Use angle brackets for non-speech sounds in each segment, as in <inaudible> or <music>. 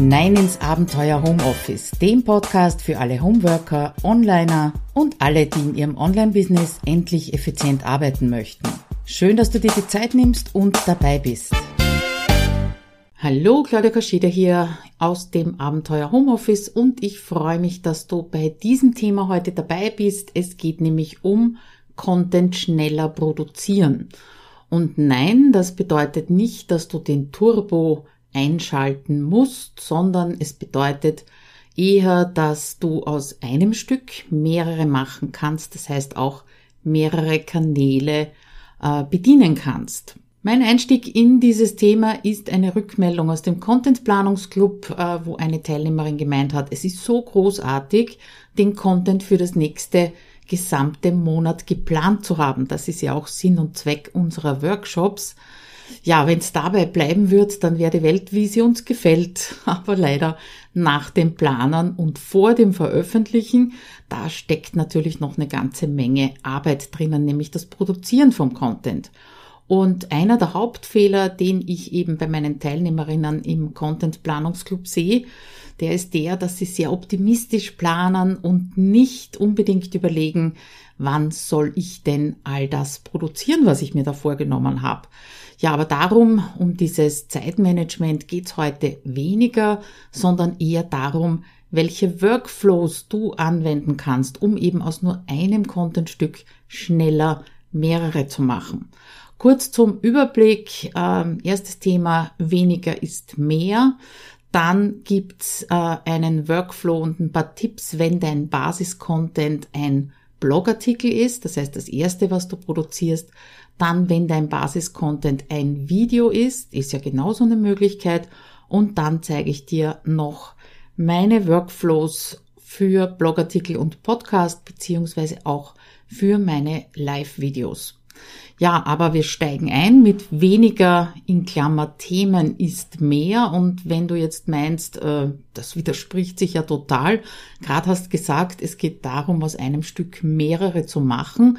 hinein ins Abenteuer Homeoffice, dem Podcast für alle Homeworker, Onliner und alle, die in ihrem Online-Business endlich effizient arbeiten möchten. Schön, dass du dir die Zeit nimmst und dabei bist. Hallo, Claudia Kascheda hier aus dem Abenteuer Homeoffice und ich freue mich, dass du bei diesem Thema heute dabei bist. Es geht nämlich um Content schneller produzieren. Und nein, das bedeutet nicht, dass du den Turbo einschalten musst, sondern es bedeutet eher, dass du aus einem Stück mehrere machen kannst, das heißt auch mehrere Kanäle äh, bedienen kannst. Mein Einstieg in dieses Thema ist eine Rückmeldung aus dem Content Planungsclub, äh, wo eine Teilnehmerin gemeint hat, es ist so großartig, den Content für das nächste gesamte Monat geplant zu haben. Das ist ja auch Sinn und Zweck unserer Workshops ja, wenn es dabei bleiben wird, dann wäre die Welt, wie sie uns gefällt. <laughs> Aber leider nach dem Planern und vor dem Veröffentlichen, da steckt natürlich noch eine ganze Menge Arbeit drinnen, nämlich das Produzieren vom Content. Und einer der Hauptfehler, den ich eben bei meinen Teilnehmerinnen im Content Planungsclub sehe, der ist der, dass sie sehr optimistisch planen und nicht unbedingt überlegen, wann soll ich denn all das produzieren, was ich mir da vorgenommen habe. Ja, aber darum, um dieses Zeitmanagement geht's heute weniger, sondern eher darum, welche Workflows du anwenden kannst, um eben aus nur einem Contentstück schneller mehrere zu machen. Kurz zum Überblick. Äh, erstes Thema, weniger ist mehr. Dann gibt's äh, einen Workflow und ein paar Tipps, wenn dein Basiscontent ein Blogartikel ist, das heißt das erste, was du produzierst, dann, wenn dein Basiscontent ein Video ist, ist ja genauso eine Möglichkeit. Und dann zeige ich dir noch meine Workflows für Blogartikel und Podcast beziehungsweise auch für meine Live-Videos. Ja, aber wir steigen ein mit weniger in Klammer Themen ist mehr. Und wenn du jetzt meinst, äh, das widerspricht sich ja total, gerade hast gesagt, es geht darum, aus einem Stück mehrere zu machen.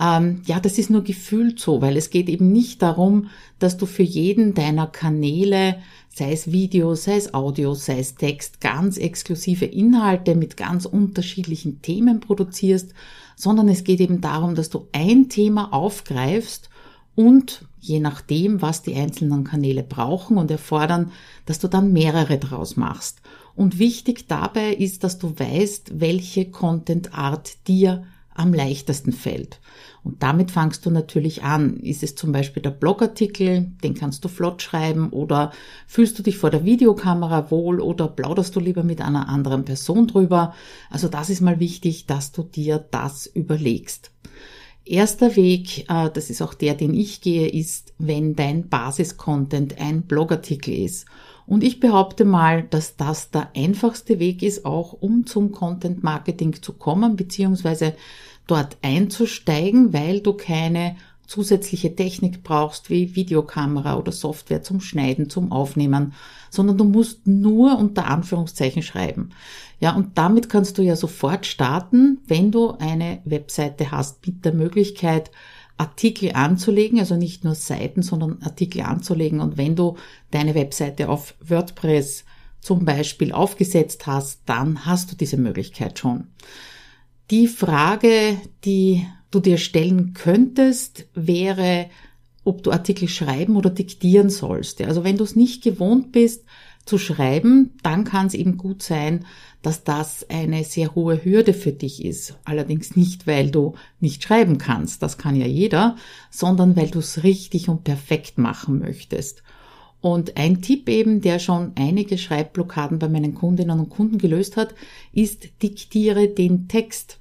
Ähm, ja, das ist nur gefühlt so, weil es geht eben nicht darum, dass du für jeden deiner Kanäle, sei es Video, sei es Audio, sei es Text, ganz exklusive Inhalte mit ganz unterschiedlichen Themen produzierst, sondern es geht eben darum, dass du ein Thema aufgreifst und je nachdem, was die einzelnen Kanäle brauchen und erfordern, dass du dann mehrere draus machst. Und wichtig dabei ist, dass du weißt, welche Content Art dir am leichtesten fällt. Und damit fangst du natürlich an. Ist es zum Beispiel der Blogartikel, den kannst du flott schreiben oder fühlst du dich vor der Videokamera wohl oder plauderst du lieber mit einer anderen Person drüber? Also das ist mal wichtig, dass du dir das überlegst. Erster Weg, äh, das ist auch der, den ich gehe, ist, wenn dein Basiscontent ein Blogartikel ist. Und ich behaupte mal, dass das der einfachste Weg ist, auch um zum Content Marketing zu kommen, beziehungsweise dort einzusteigen, weil du keine zusätzliche Technik brauchst wie Videokamera oder Software zum Schneiden, zum Aufnehmen, sondern du musst nur unter Anführungszeichen schreiben. Ja, und damit kannst du ja sofort starten, wenn du eine Webseite hast mit der Möglichkeit, Artikel anzulegen, also nicht nur Seiten, sondern Artikel anzulegen. Und wenn du deine Webseite auf WordPress zum Beispiel aufgesetzt hast, dann hast du diese Möglichkeit schon. Die Frage, die du dir stellen könntest, wäre, ob du Artikel schreiben oder diktieren sollst. Also wenn du es nicht gewohnt bist zu schreiben, dann kann es eben gut sein, dass das eine sehr hohe Hürde für dich ist. Allerdings nicht, weil du nicht schreiben kannst, das kann ja jeder, sondern weil du es richtig und perfekt machen möchtest. Und ein Tipp eben, der schon einige Schreibblockaden bei meinen Kundinnen und Kunden gelöst hat, ist diktiere den Text.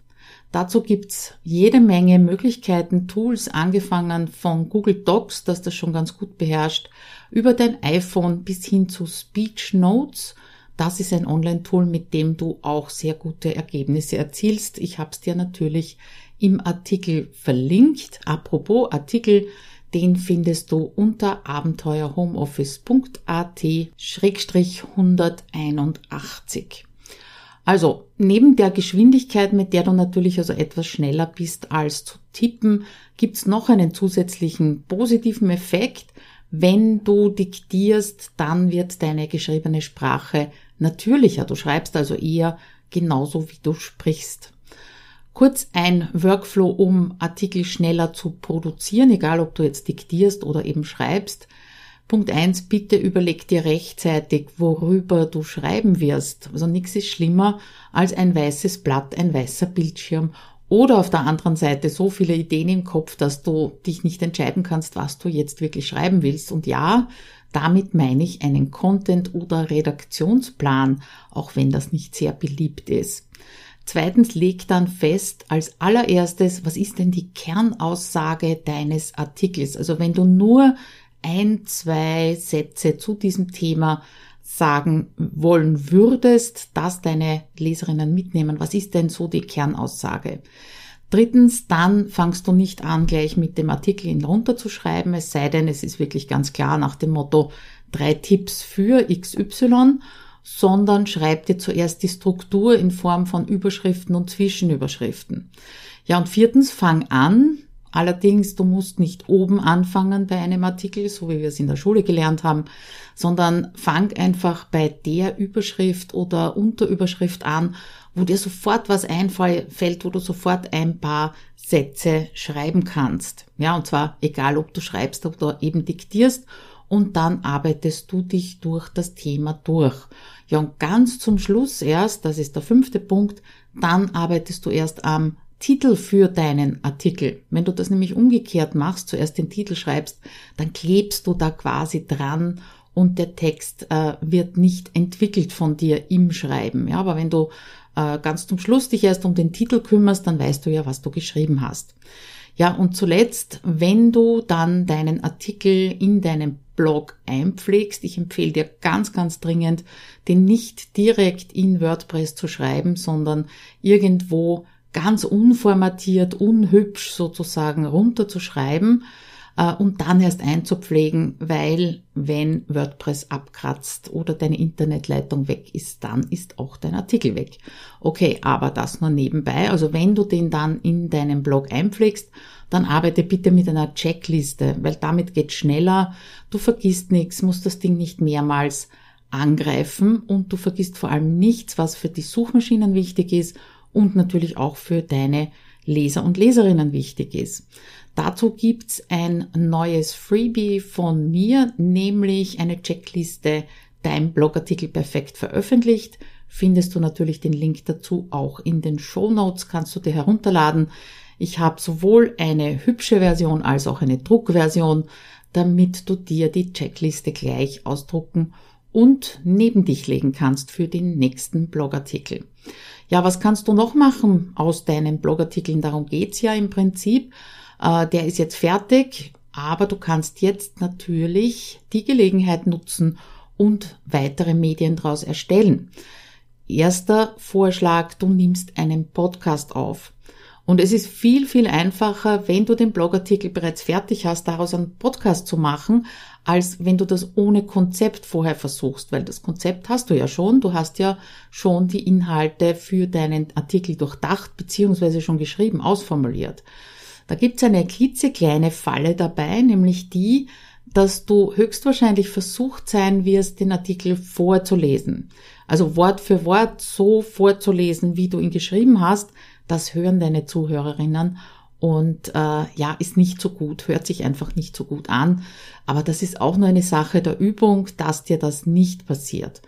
Dazu gibt's jede Menge Möglichkeiten, Tools, angefangen von Google Docs, das das schon ganz gut beherrscht, über dein iPhone bis hin zu Speech Notes. Das ist ein Online-Tool, mit dem du auch sehr gute Ergebnisse erzielst. Ich habe es dir natürlich im Artikel verlinkt. Apropos Artikel, den findest du unter abenteuerhomeoffice.at-181. Also, neben der Geschwindigkeit, mit der du natürlich also etwas schneller bist als zu tippen, gibt's noch einen zusätzlichen positiven Effekt. Wenn du diktierst, dann wird deine geschriebene Sprache natürlicher. Du schreibst also eher genauso, wie du sprichst. Kurz ein Workflow, um Artikel schneller zu produzieren, egal ob du jetzt diktierst oder eben schreibst. Punkt eins: bitte überleg dir rechtzeitig, worüber du schreiben wirst. Also nichts ist schlimmer als ein weißes Blatt, ein weißer Bildschirm oder auf der anderen Seite so viele Ideen im Kopf, dass du dich nicht entscheiden kannst, was du jetzt wirklich schreiben willst. Und ja, damit meine ich einen Content- oder Redaktionsplan, auch wenn das nicht sehr beliebt ist. Zweitens leg dann fest als allererstes, was ist denn die Kernaussage deines Artikels? Also wenn du nur ein, zwei Sätze zu diesem Thema sagen wollen würdest, dass deine Leserinnen mitnehmen, was ist denn so die Kernaussage? Drittens, dann fangst du nicht an, gleich mit dem Artikel ihn runterzuschreiben, es sei denn, es ist wirklich ganz klar nach dem Motto drei Tipps für XY, sondern schreib dir zuerst die Struktur in Form von Überschriften und Zwischenüberschriften. Ja, und viertens, fang an. Allerdings, du musst nicht oben anfangen bei einem Artikel, so wie wir es in der Schule gelernt haben, sondern fang einfach bei der Überschrift oder Unterüberschrift an, wo dir sofort was einfällt, wo du sofort ein paar Sätze schreiben kannst. Ja, und zwar egal, ob du schreibst oder eben diktierst und dann arbeitest du dich durch das Thema durch. Ja, und ganz zum Schluss erst, das ist der fünfte Punkt, dann arbeitest du erst am Titel für deinen Artikel. Wenn du das nämlich umgekehrt machst, zuerst den Titel schreibst, dann klebst du da quasi dran und der Text äh, wird nicht entwickelt von dir im Schreiben. Ja, aber wenn du äh, ganz zum Schluss dich erst um den Titel kümmerst, dann weißt du ja, was du geschrieben hast. Ja, und zuletzt, wenn du dann deinen Artikel in deinem Blog einpflegst, ich empfehle dir ganz, ganz dringend, den nicht direkt in WordPress zu schreiben, sondern irgendwo ganz unformatiert, unhübsch sozusagen runterzuschreiben äh, und dann erst einzupflegen, weil wenn WordPress abkratzt oder deine Internetleitung weg ist, dann ist auch dein Artikel weg. Okay, aber das nur nebenbei. Also wenn du den dann in deinen Blog einpflegst, dann arbeite bitte mit einer Checkliste, weil damit geht schneller. Du vergisst nichts, musst das Ding nicht mehrmals angreifen und du vergisst vor allem nichts, was für die Suchmaschinen wichtig ist und natürlich auch für deine Leser und Leserinnen wichtig ist. Dazu gibt's ein neues Freebie von mir, nämlich eine Checkliste Dein Blogartikel perfekt veröffentlicht. Findest du natürlich den Link dazu auch in den Show Notes, kannst du dir herunterladen. Ich habe sowohl eine hübsche Version als auch eine Druckversion, damit du dir die Checkliste gleich ausdrucken und neben dich legen kannst für den nächsten Blogartikel. Ja, was kannst du noch machen aus deinen Blogartikeln? Darum geht's ja im Prinzip. Äh, der ist jetzt fertig, aber du kannst jetzt natürlich die Gelegenheit nutzen und weitere Medien daraus erstellen. Erster Vorschlag, du nimmst einen Podcast auf. Und es ist viel, viel einfacher, wenn du den Blogartikel bereits fertig hast, daraus einen Podcast zu machen, als wenn du das ohne Konzept vorher versuchst, weil das Konzept hast du ja schon. Du hast ja schon die Inhalte für deinen Artikel durchdacht bzw. schon geschrieben, ausformuliert. Da gibt's eine klitzekleine Falle dabei, nämlich die, dass du höchstwahrscheinlich versucht sein wirst, den Artikel vorzulesen. Also Wort für Wort so vorzulesen, wie du ihn geschrieben hast, das hören deine Zuhörerinnen und äh, ja, ist nicht so gut, hört sich einfach nicht so gut an. Aber das ist auch nur eine Sache der Übung, dass dir das nicht passiert.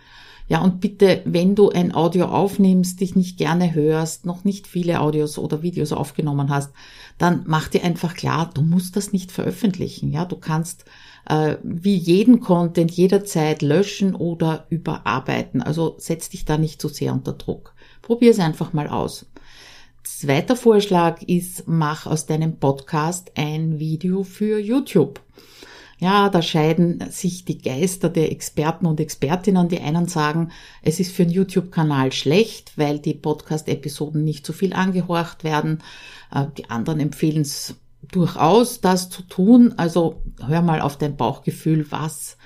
Ja, und bitte, wenn du ein Audio aufnimmst, dich nicht gerne hörst, noch nicht viele Audios oder Videos aufgenommen hast, dann mach dir einfach klar, du musst das nicht veröffentlichen. Ja, du kannst äh, wie jeden Content jederzeit löschen oder überarbeiten. Also setz dich da nicht zu so sehr unter Druck. Probier es einfach mal aus. Zweiter Vorschlag ist, mach aus deinem Podcast ein Video für YouTube. Ja, da scheiden sich die Geister der Experten und Expertinnen. Die einen sagen, es ist für einen YouTube-Kanal schlecht, weil die Podcast-Episoden nicht so viel angehorcht werden. Äh, die anderen empfehlen es durchaus, das zu tun. Also hör mal auf dein Bauchgefühl, was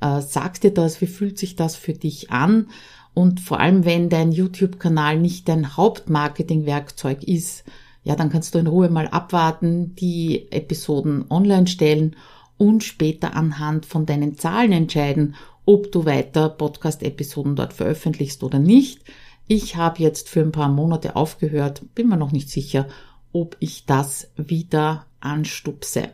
äh, sagt dir das, wie fühlt sich das für dich an? Und vor allem, wenn dein YouTube-Kanal nicht dein Hauptmarketing-Werkzeug ist, ja, dann kannst du in Ruhe mal abwarten, die Episoden online stellen und später anhand von deinen Zahlen entscheiden, ob du weiter Podcast-Episoden dort veröffentlichst oder nicht. Ich habe jetzt für ein paar Monate aufgehört, bin mir noch nicht sicher, ob ich das wieder anstupse.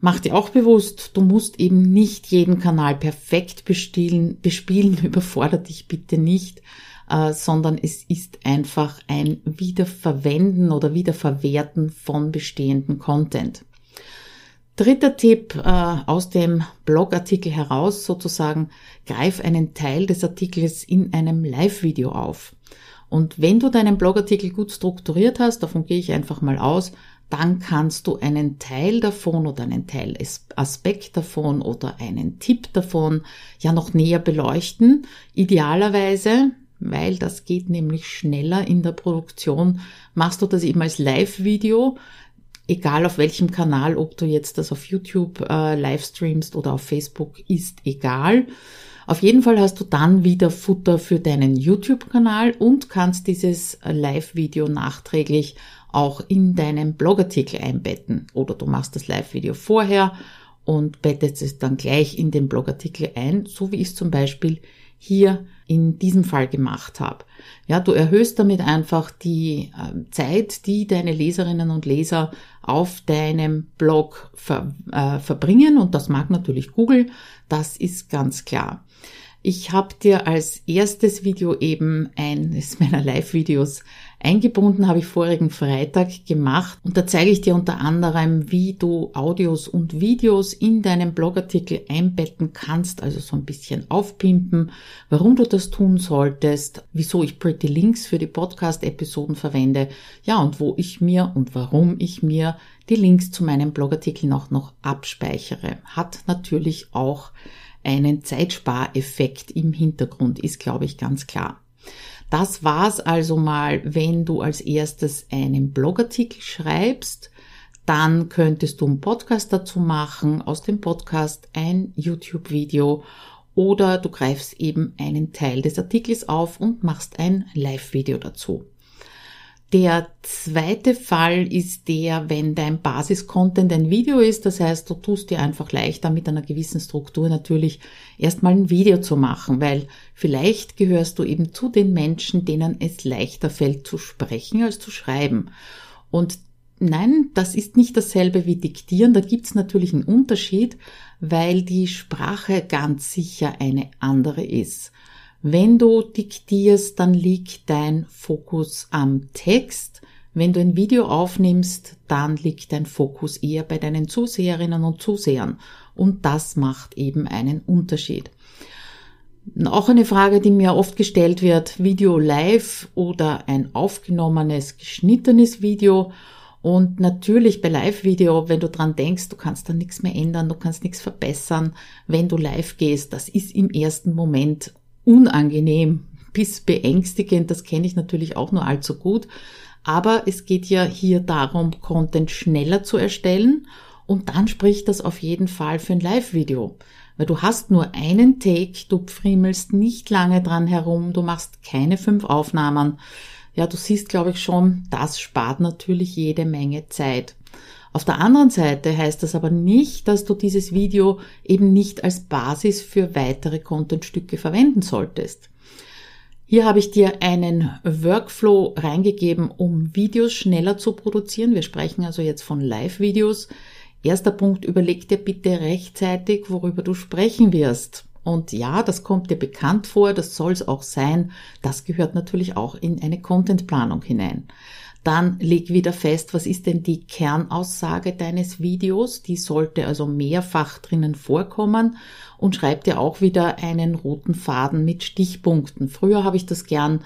Mach dir auch bewusst, du musst eben nicht jeden Kanal perfekt bespielen, bespielen <laughs> überfordert dich bitte nicht, äh, sondern es ist einfach ein Wiederverwenden oder Wiederverwerten von bestehenden Content. Dritter Tipp äh, aus dem Blogartikel heraus sozusagen, greif einen Teil des Artikels in einem Live-Video auf. Und wenn du deinen Blogartikel gut strukturiert hast, davon gehe ich einfach mal aus, dann kannst du einen Teil davon oder einen Teil Aspekt davon oder einen Tipp davon ja noch näher beleuchten. Idealerweise, weil das geht nämlich schneller in der Produktion, machst du das eben als Live-Video egal auf welchem Kanal, ob du jetzt das auf YouTube äh, livestreamst oder auf Facebook, ist egal. Auf jeden Fall hast du dann wieder Futter für deinen YouTube-Kanal und kannst dieses Live-Video nachträglich auch in deinen Blogartikel einbetten. Oder du machst das Live-Video vorher und bettest es dann gleich in den Blogartikel ein, so wie ich es zum Beispiel hier in diesem Fall gemacht habe. Ja, du erhöhst damit einfach die äh, Zeit, die deine Leserinnen und Leser auf deinem Blog ver, äh, verbringen und das mag natürlich Google, das ist ganz klar. Ich habe dir als erstes Video eben eines meiner Live-Videos eingebunden, habe ich vorigen Freitag gemacht und da zeige ich dir unter anderem, wie du Audios und Videos in deinem Blogartikel einbetten kannst, also so ein bisschen aufpimpen, warum du das tun solltest, wieso ich Pretty Links für die Podcast-Episoden verwende, ja und wo ich mir und warum ich mir die Links zu meinem Blogartikel noch, noch abspeichere. Hat natürlich auch einen Zeitspareffekt im Hintergrund, ist glaube ich ganz klar. Das war's also mal, wenn du als erstes einen Blogartikel schreibst, dann könntest du einen Podcast dazu machen, aus dem Podcast ein YouTube-Video oder du greifst eben einen Teil des Artikels auf und machst ein Live-Video dazu. Der zweite Fall ist der, wenn dein Basis-Content ein Video ist. Das heißt, du tust dir einfach leichter mit einer gewissen Struktur natürlich erstmal ein Video zu machen, weil vielleicht gehörst du eben zu den Menschen, denen es leichter fällt zu sprechen als zu schreiben. Und nein, das ist nicht dasselbe wie diktieren. Da gibt's natürlich einen Unterschied, weil die Sprache ganz sicher eine andere ist. Wenn du diktierst, dann liegt dein Fokus am Text. Wenn du ein Video aufnimmst, dann liegt dein Fokus eher bei deinen Zuseherinnen und Zusehern. Und das macht eben einen Unterschied. Auch eine Frage, die mir oft gestellt wird, Video live oder ein aufgenommenes, geschnittenes Video. Und natürlich bei Live-Video, wenn du dran denkst, du kannst da nichts mehr ändern, du kannst nichts verbessern, wenn du live gehst, das ist im ersten Moment unangenehm bis beängstigend. Das kenne ich natürlich auch nur allzu gut. Aber es geht ja hier darum, Content schneller zu erstellen. Und dann spricht das auf jeden Fall für ein Live-Video. Weil du hast nur einen Take, du friemelst nicht lange dran herum, du machst keine fünf Aufnahmen. Ja, du siehst, glaube ich, schon, das spart natürlich jede Menge Zeit. Auf der anderen Seite heißt das aber nicht, dass du dieses Video eben nicht als Basis für weitere Contentstücke verwenden solltest. Hier habe ich dir einen Workflow reingegeben, um Videos schneller zu produzieren. Wir sprechen also jetzt von Live-Videos. Erster Punkt, überleg dir bitte rechtzeitig, worüber du sprechen wirst. Und ja, das kommt dir bekannt vor, das soll es auch sein. Das gehört natürlich auch in eine Contentplanung hinein. Dann leg wieder fest, was ist denn die Kernaussage deines Videos? Die sollte also mehrfach drinnen vorkommen und schreib dir auch wieder einen roten Faden mit Stichpunkten. Früher habe ich das gern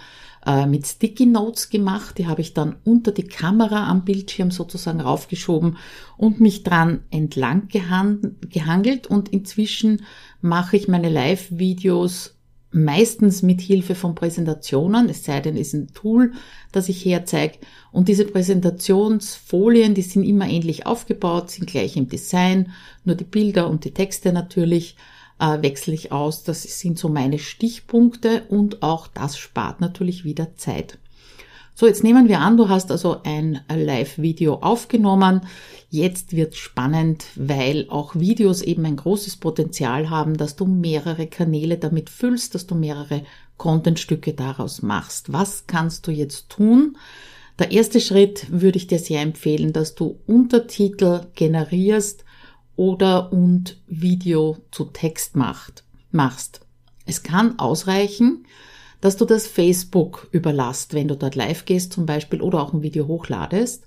äh, mit Sticky Notes gemacht. Die habe ich dann unter die Kamera am Bildschirm sozusagen raufgeschoben und mich dran entlang gehangelt. Und inzwischen mache ich meine Live-Videos meistens mit Hilfe von Präsentationen, es sei denn, es ist ein Tool, das ich herzeige. Und diese Präsentationsfolien, die sind immer ähnlich aufgebaut, sind gleich im Design, nur die Bilder und die Texte natürlich äh, wechsle ich aus. Das sind so meine Stichpunkte und auch das spart natürlich wieder Zeit. So, jetzt nehmen wir an, du hast also ein Live-Video aufgenommen. Jetzt wird spannend, weil auch Videos eben ein großes Potenzial haben, dass du mehrere Kanäle damit füllst, dass du mehrere Contentstücke daraus machst. Was kannst du jetzt tun? Der erste Schritt würde ich dir sehr empfehlen, dass du Untertitel generierst oder und Video zu Text macht, machst. Es kann ausreichen, dass du das Facebook überlasst, wenn du dort live gehst zum Beispiel oder auch ein Video hochladest,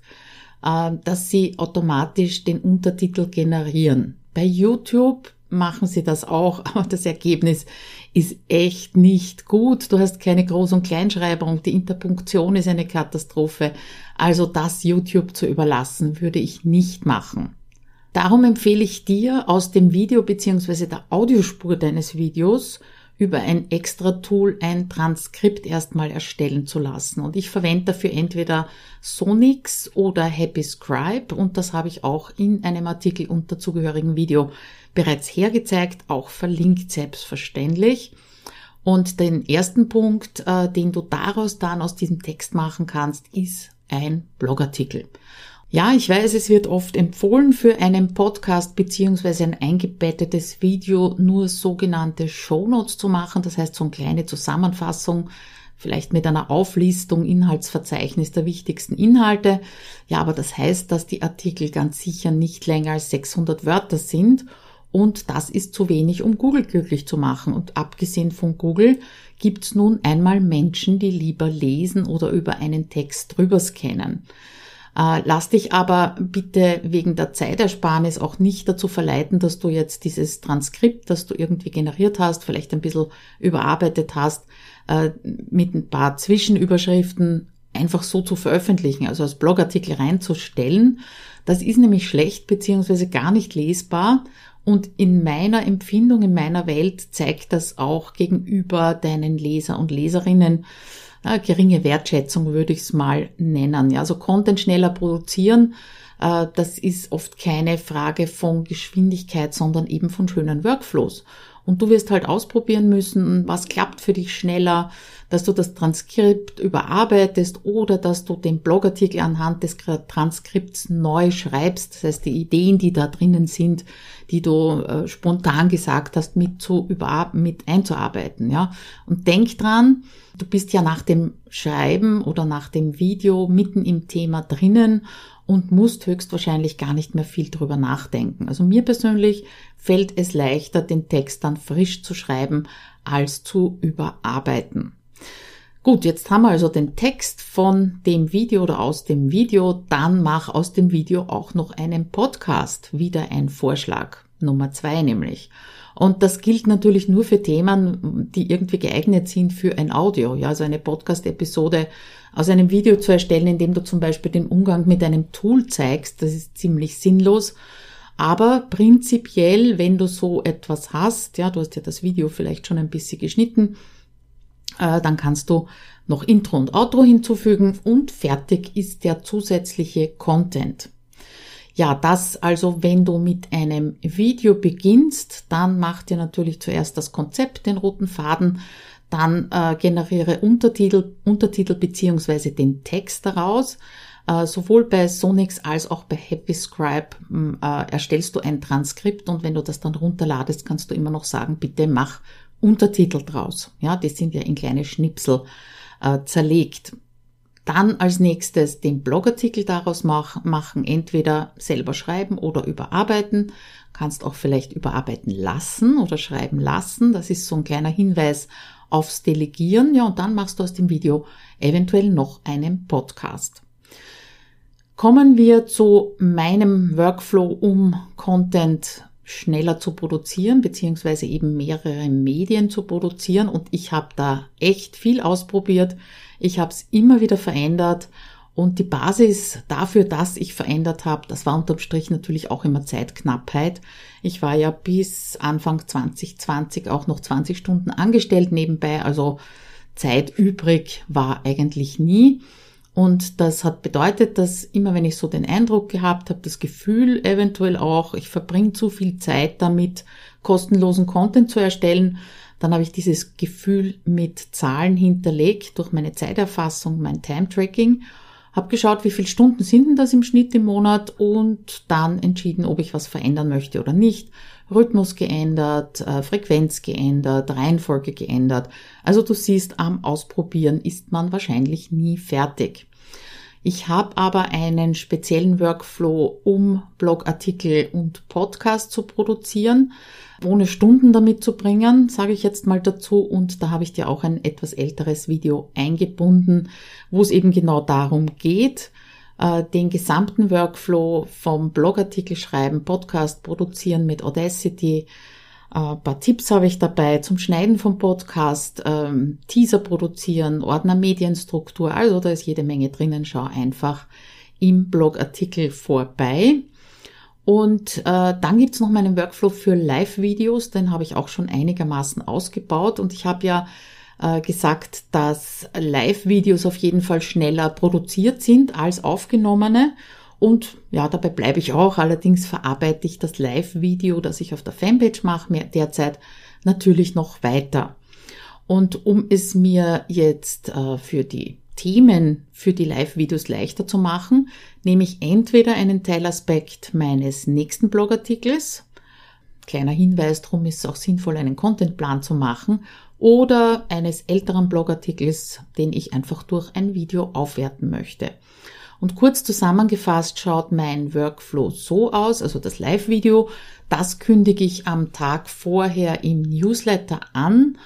äh, dass sie automatisch den Untertitel generieren. Bei YouTube machen sie das auch, <laughs> aber das Ergebnis ist echt nicht gut. Du hast keine Groß- und Kleinschreibung, die Interpunktion ist eine Katastrophe. Also das YouTube zu überlassen, würde ich nicht machen. Darum empfehle ich dir, aus dem Video bzw. der Audiospur deines Videos über ein extra Tool ein Transkript erstmal erstellen zu lassen. Und ich verwende dafür entweder Sonix oder Happy Scribe und das habe ich auch in einem Artikel unter zugehörigen Video bereits hergezeigt, auch verlinkt selbstverständlich. Und den ersten Punkt, äh, den du daraus dann aus diesem Text machen kannst, ist ein Blogartikel. Ja, ich weiß, es wird oft empfohlen für einen Podcast beziehungsweise ein eingebettetes Video nur sogenannte Shownotes zu machen, das heißt so eine kleine Zusammenfassung, vielleicht mit einer Auflistung, Inhaltsverzeichnis der wichtigsten Inhalte. Ja, aber das heißt, dass die Artikel ganz sicher nicht länger als 600 Wörter sind und das ist zu wenig, um Google glücklich zu machen. Und abgesehen von Google gibt's nun einmal Menschen, die lieber lesen oder über einen Text drüber scannen. Äh, lass dich aber bitte wegen der Zeitersparnis auch nicht dazu verleiten, dass du jetzt dieses Transkript, das du irgendwie generiert hast, vielleicht ein bisschen überarbeitet hast, äh, mit ein paar Zwischenüberschriften einfach so zu veröffentlichen, also als Blogartikel reinzustellen. Das ist nämlich schlecht beziehungsweise gar nicht lesbar und in meiner Empfindung, in meiner Welt zeigt das auch gegenüber deinen Leser und Leserinnen, äh, geringe Wertschätzung würde ich es mal nennen. Ja, also Content schneller produzieren, äh, das ist oft keine Frage von Geschwindigkeit, sondern eben von schönen Workflows. Und du wirst halt ausprobieren müssen, was klappt für dich schneller, dass du das Transkript überarbeitest oder dass du den Blogartikel anhand des Transkripts neu schreibst. Das heißt, die Ideen, die da drinnen sind, die du äh, spontan gesagt hast, mit zu über, mit einzuarbeiten, ja. Und denk dran, du bist ja nach dem Schreiben oder nach dem Video mitten im Thema drinnen und musst höchstwahrscheinlich gar nicht mehr viel drüber nachdenken. Also mir persönlich fällt es leichter, den Text dann frisch zu schreiben, als zu überarbeiten. Gut, jetzt haben wir also den Text von dem Video oder aus dem Video. Dann mach aus dem Video auch noch einen Podcast. Wieder ein Vorschlag. Nummer zwei nämlich. Und das gilt natürlich nur für Themen, die irgendwie geeignet sind für ein Audio. Ja, also eine Podcast-Episode aus einem Video zu erstellen, indem du zum Beispiel den Umgang mit einem Tool zeigst, das ist ziemlich sinnlos. Aber prinzipiell, wenn du so etwas hast, ja, du hast ja das Video vielleicht schon ein bisschen geschnitten, äh, dann kannst du noch Intro und Outro hinzufügen und fertig ist der zusätzliche Content. Ja, das also, wenn du mit einem Video beginnst, dann mach dir natürlich zuerst das Konzept, den roten Faden, dann äh, generiere Untertitel, Untertitel beziehungsweise den Text daraus. Äh, sowohl bei Sonix als auch bei HappyScribe äh, erstellst du ein Transkript und wenn du das dann runterladest, kannst du immer noch sagen, bitte mach Untertitel draus. Ja, die sind ja in kleine Schnipsel äh, zerlegt. Dann als nächstes den Blogartikel daraus mach, machen, entweder selber schreiben oder überarbeiten. Kannst auch vielleicht überarbeiten lassen oder schreiben lassen. Das ist so ein kleiner Hinweis aufs Delegieren. Ja, und dann machst du aus dem Video eventuell noch einen Podcast. Kommen wir zu meinem Workflow, um Content schneller zu produzieren, beziehungsweise eben mehrere Medien zu produzieren. Und ich habe da echt viel ausprobiert. Ich habe es immer wieder verändert. Und die Basis dafür, dass ich verändert habe, das war unterm Strich natürlich auch immer Zeitknappheit. Ich war ja bis Anfang 2020 auch noch 20 Stunden angestellt nebenbei, also Zeit übrig war eigentlich nie. Und das hat bedeutet, dass immer wenn ich so den Eindruck gehabt habe, das Gefühl eventuell auch, ich verbringe zu viel Zeit damit, kostenlosen Content zu erstellen, Dann habe ich dieses Gefühl mit Zahlen hinterlegt durch meine Zeiterfassung, mein Time-Tracking, habe geschaut, wie viele Stunden sind denn das im Schnitt im Monat und dann entschieden, ob ich was verändern möchte oder nicht. Rhythmus geändert, äh, Frequenz geändert, Reihenfolge geändert. Also du siehst, am Ausprobieren ist man wahrscheinlich nie fertig. Ich habe aber einen speziellen Workflow, um Blogartikel und Podcast zu produzieren, ohne Stunden damit zu bringen, sage ich jetzt mal dazu. Und da habe ich dir auch ein etwas älteres Video eingebunden, wo es eben genau darum geht, äh, den gesamten Workflow vom Blogartikel schreiben, Podcast produzieren mit Audacity, ein äh, paar Tipps habe ich dabei zum Schneiden vom Podcast, ähm, Teaser produzieren, Ordner Medienstruktur, also da ist jede Menge drinnen. Schau einfach im Blogartikel vorbei. Und äh, dann gibt's noch meinen Workflow für Live-Videos, den habe ich auch schon einigermaßen ausgebaut. Und ich habe ja äh, gesagt, dass Live-Videos auf jeden Fall schneller produziert sind als aufgenommene. Und ja, dabei bleibe ich auch. Allerdings verarbeite ich das Live-Video, das ich auf der Fanpage mache, derzeit natürlich noch weiter. Und um es mir jetzt äh, für die Themen, für die Live-Videos leichter zu machen, nehme ich entweder einen Teilaspekt meines nächsten Blogartikels, kleiner Hinweis, darum ist es auch sinnvoll, einen Contentplan zu machen, oder eines älteren Blogartikels, den ich einfach durch ein Video aufwerten möchte. Und kurz zusammengefasst schaut mein Workflow so aus, also das Live-Video, das kündige ich am Tag vorher im Newsletter an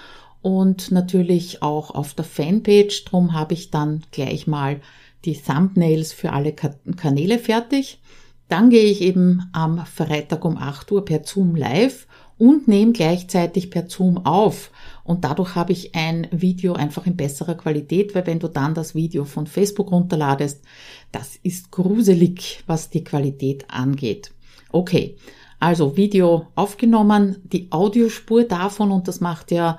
und natürlich auch auf der Fanpage. Drum habe ich dann gleich mal die Thumbnails für alle Kanäle fertig. Dann gehe ich eben am Freitag um 8 Uhr per Zoom live und nehme gleichzeitig per Zoom auf. Und dadurch habe ich ein Video einfach in besserer Qualität, weil wenn du dann das Video von Facebook runterladest, das ist gruselig, was die Qualität angeht. Okay, also Video aufgenommen, die Audiospur davon und das macht ja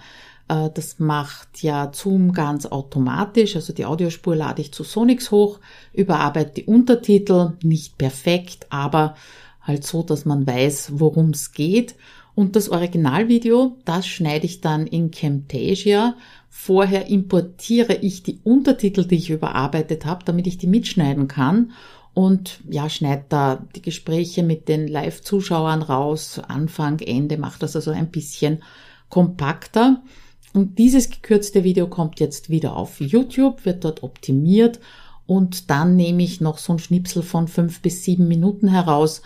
äh, das macht ja Zoom ganz automatisch. Also die Audiospur lade ich zu Sonix hoch, überarbeite die Untertitel, nicht perfekt, aber halt so, dass man weiß, worum es geht. Und das Originalvideo, das schneide ich dann in Camtasia. Vorher importiere ich die Untertitel, die ich überarbeitet habe, damit ich die mitschneiden kann. Und ja, schneide da die Gespräche mit den Live-Zuschauern raus, Anfang, Ende, macht das also ein bisschen kompakter. Und dieses gekürzte Video kommt jetzt wieder auf YouTube, wird dort optimiert und dann nehme ich noch so ein Schnipsel von fünf bis sieben Minuten heraus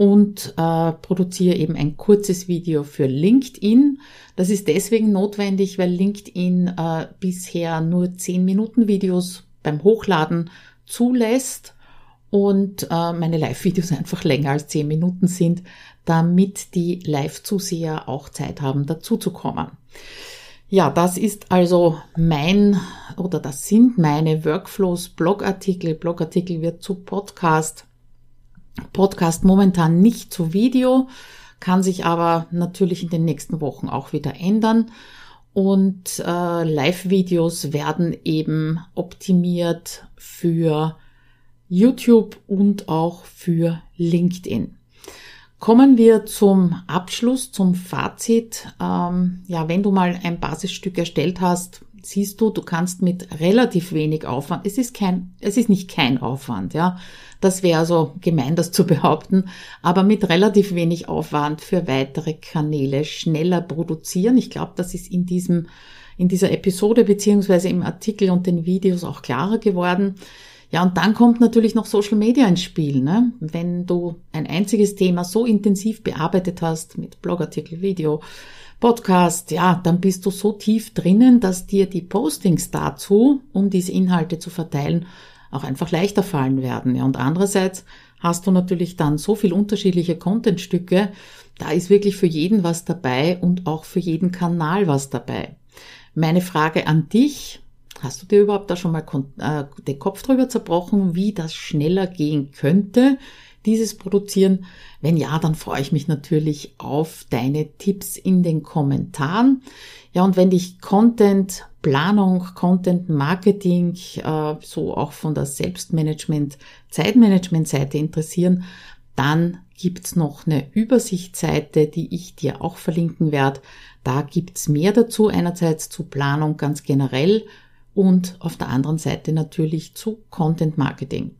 und äh, produziere eben ein kurzes Video für LinkedIn. Das ist deswegen notwendig, weil LinkedIn äh, bisher nur 10 Minuten Videos beim Hochladen zulässt und äh, meine Live-Videos <laughs> einfach länger als 10 Minuten sind, damit die Live-Zuseher auch Zeit haben, dazuzukommen. Ja, das ist also mein oder das sind meine Workflows, Blogartikel. Blogartikel wird zu Podcast Podcast momentan nicht zu Video, kann sich aber natürlich in den nächsten Wochen auch wieder ändern. Und äh, Live-Videos werden eben optimiert für YouTube und auch für LinkedIn. Kommen wir zum Abschluss, zum Fazit. Ähm, ja, wenn du mal ein Basisstück erstellt hast, siehst du, du kannst mit relativ wenig Aufwand, es ist kein, es ist nicht kein Aufwand, ja. Das wäre so gemein, das zu <laughs> behaupten, aber mit relativ wenig Aufwand für weitere Kanäle schneller produzieren. Ich glaube, das ist in diesem, in dieser Episode beziehungsweise im Artikel und den Videos auch klarer geworden. Ja, und dann kommt natürlich noch Social Media ins Spiel. Ne? Wenn du ein einziges Thema so intensiv bearbeitet hast mit Blogartikel, Video, Podcast, ja, dann bist du so tief drinnen, dass dir die Postings dazu, um diese Inhalte zu verteilen, auch einfach leichter fallen werden. Ja, und andererseits hast du natürlich dann so viel unterschiedliche Contentstücke, da ist wirklich für jeden was dabei und auch für jeden Kanal was dabei. Meine Frage an dich, hast du dir überhaupt da schon mal äh, den Kopf drüber zerbrochen, wie das schneller gehen könnte? Dieses produzieren? Wenn ja, dann freue ich mich natürlich auf deine Tipps in den Kommentaren. Ja, und wenn dich Content Planung, Content Marketing, äh, so auch von der Selbstmanagement, Zeitmanagement Seite interessieren, dann gibt's noch eine Übersichtsseite, die ich dir auch verlinken werde. Da gibt's mehr dazu, einerseits zu Planung ganz generell und auf der anderen Seite natürlich zu Content Marketing.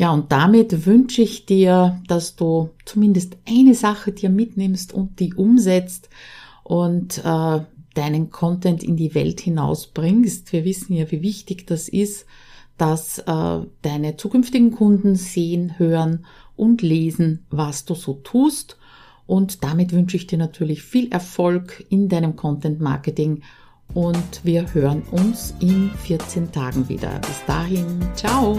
Ja, und damit wünsche ich dir, dass du zumindest eine Sache dir mitnimmst und die umsetzt und äh, deinen Content in die Welt hinausbringst. Wir wissen ja, wie wichtig das ist, dass äh, deine zukünftigen Kunden sehen, hören und lesen, was du so tust. Und damit wünsche ich dir natürlich viel Erfolg in deinem Content Marketing und wir hören uns in 14 Tagen wieder. Bis dahin, ciao!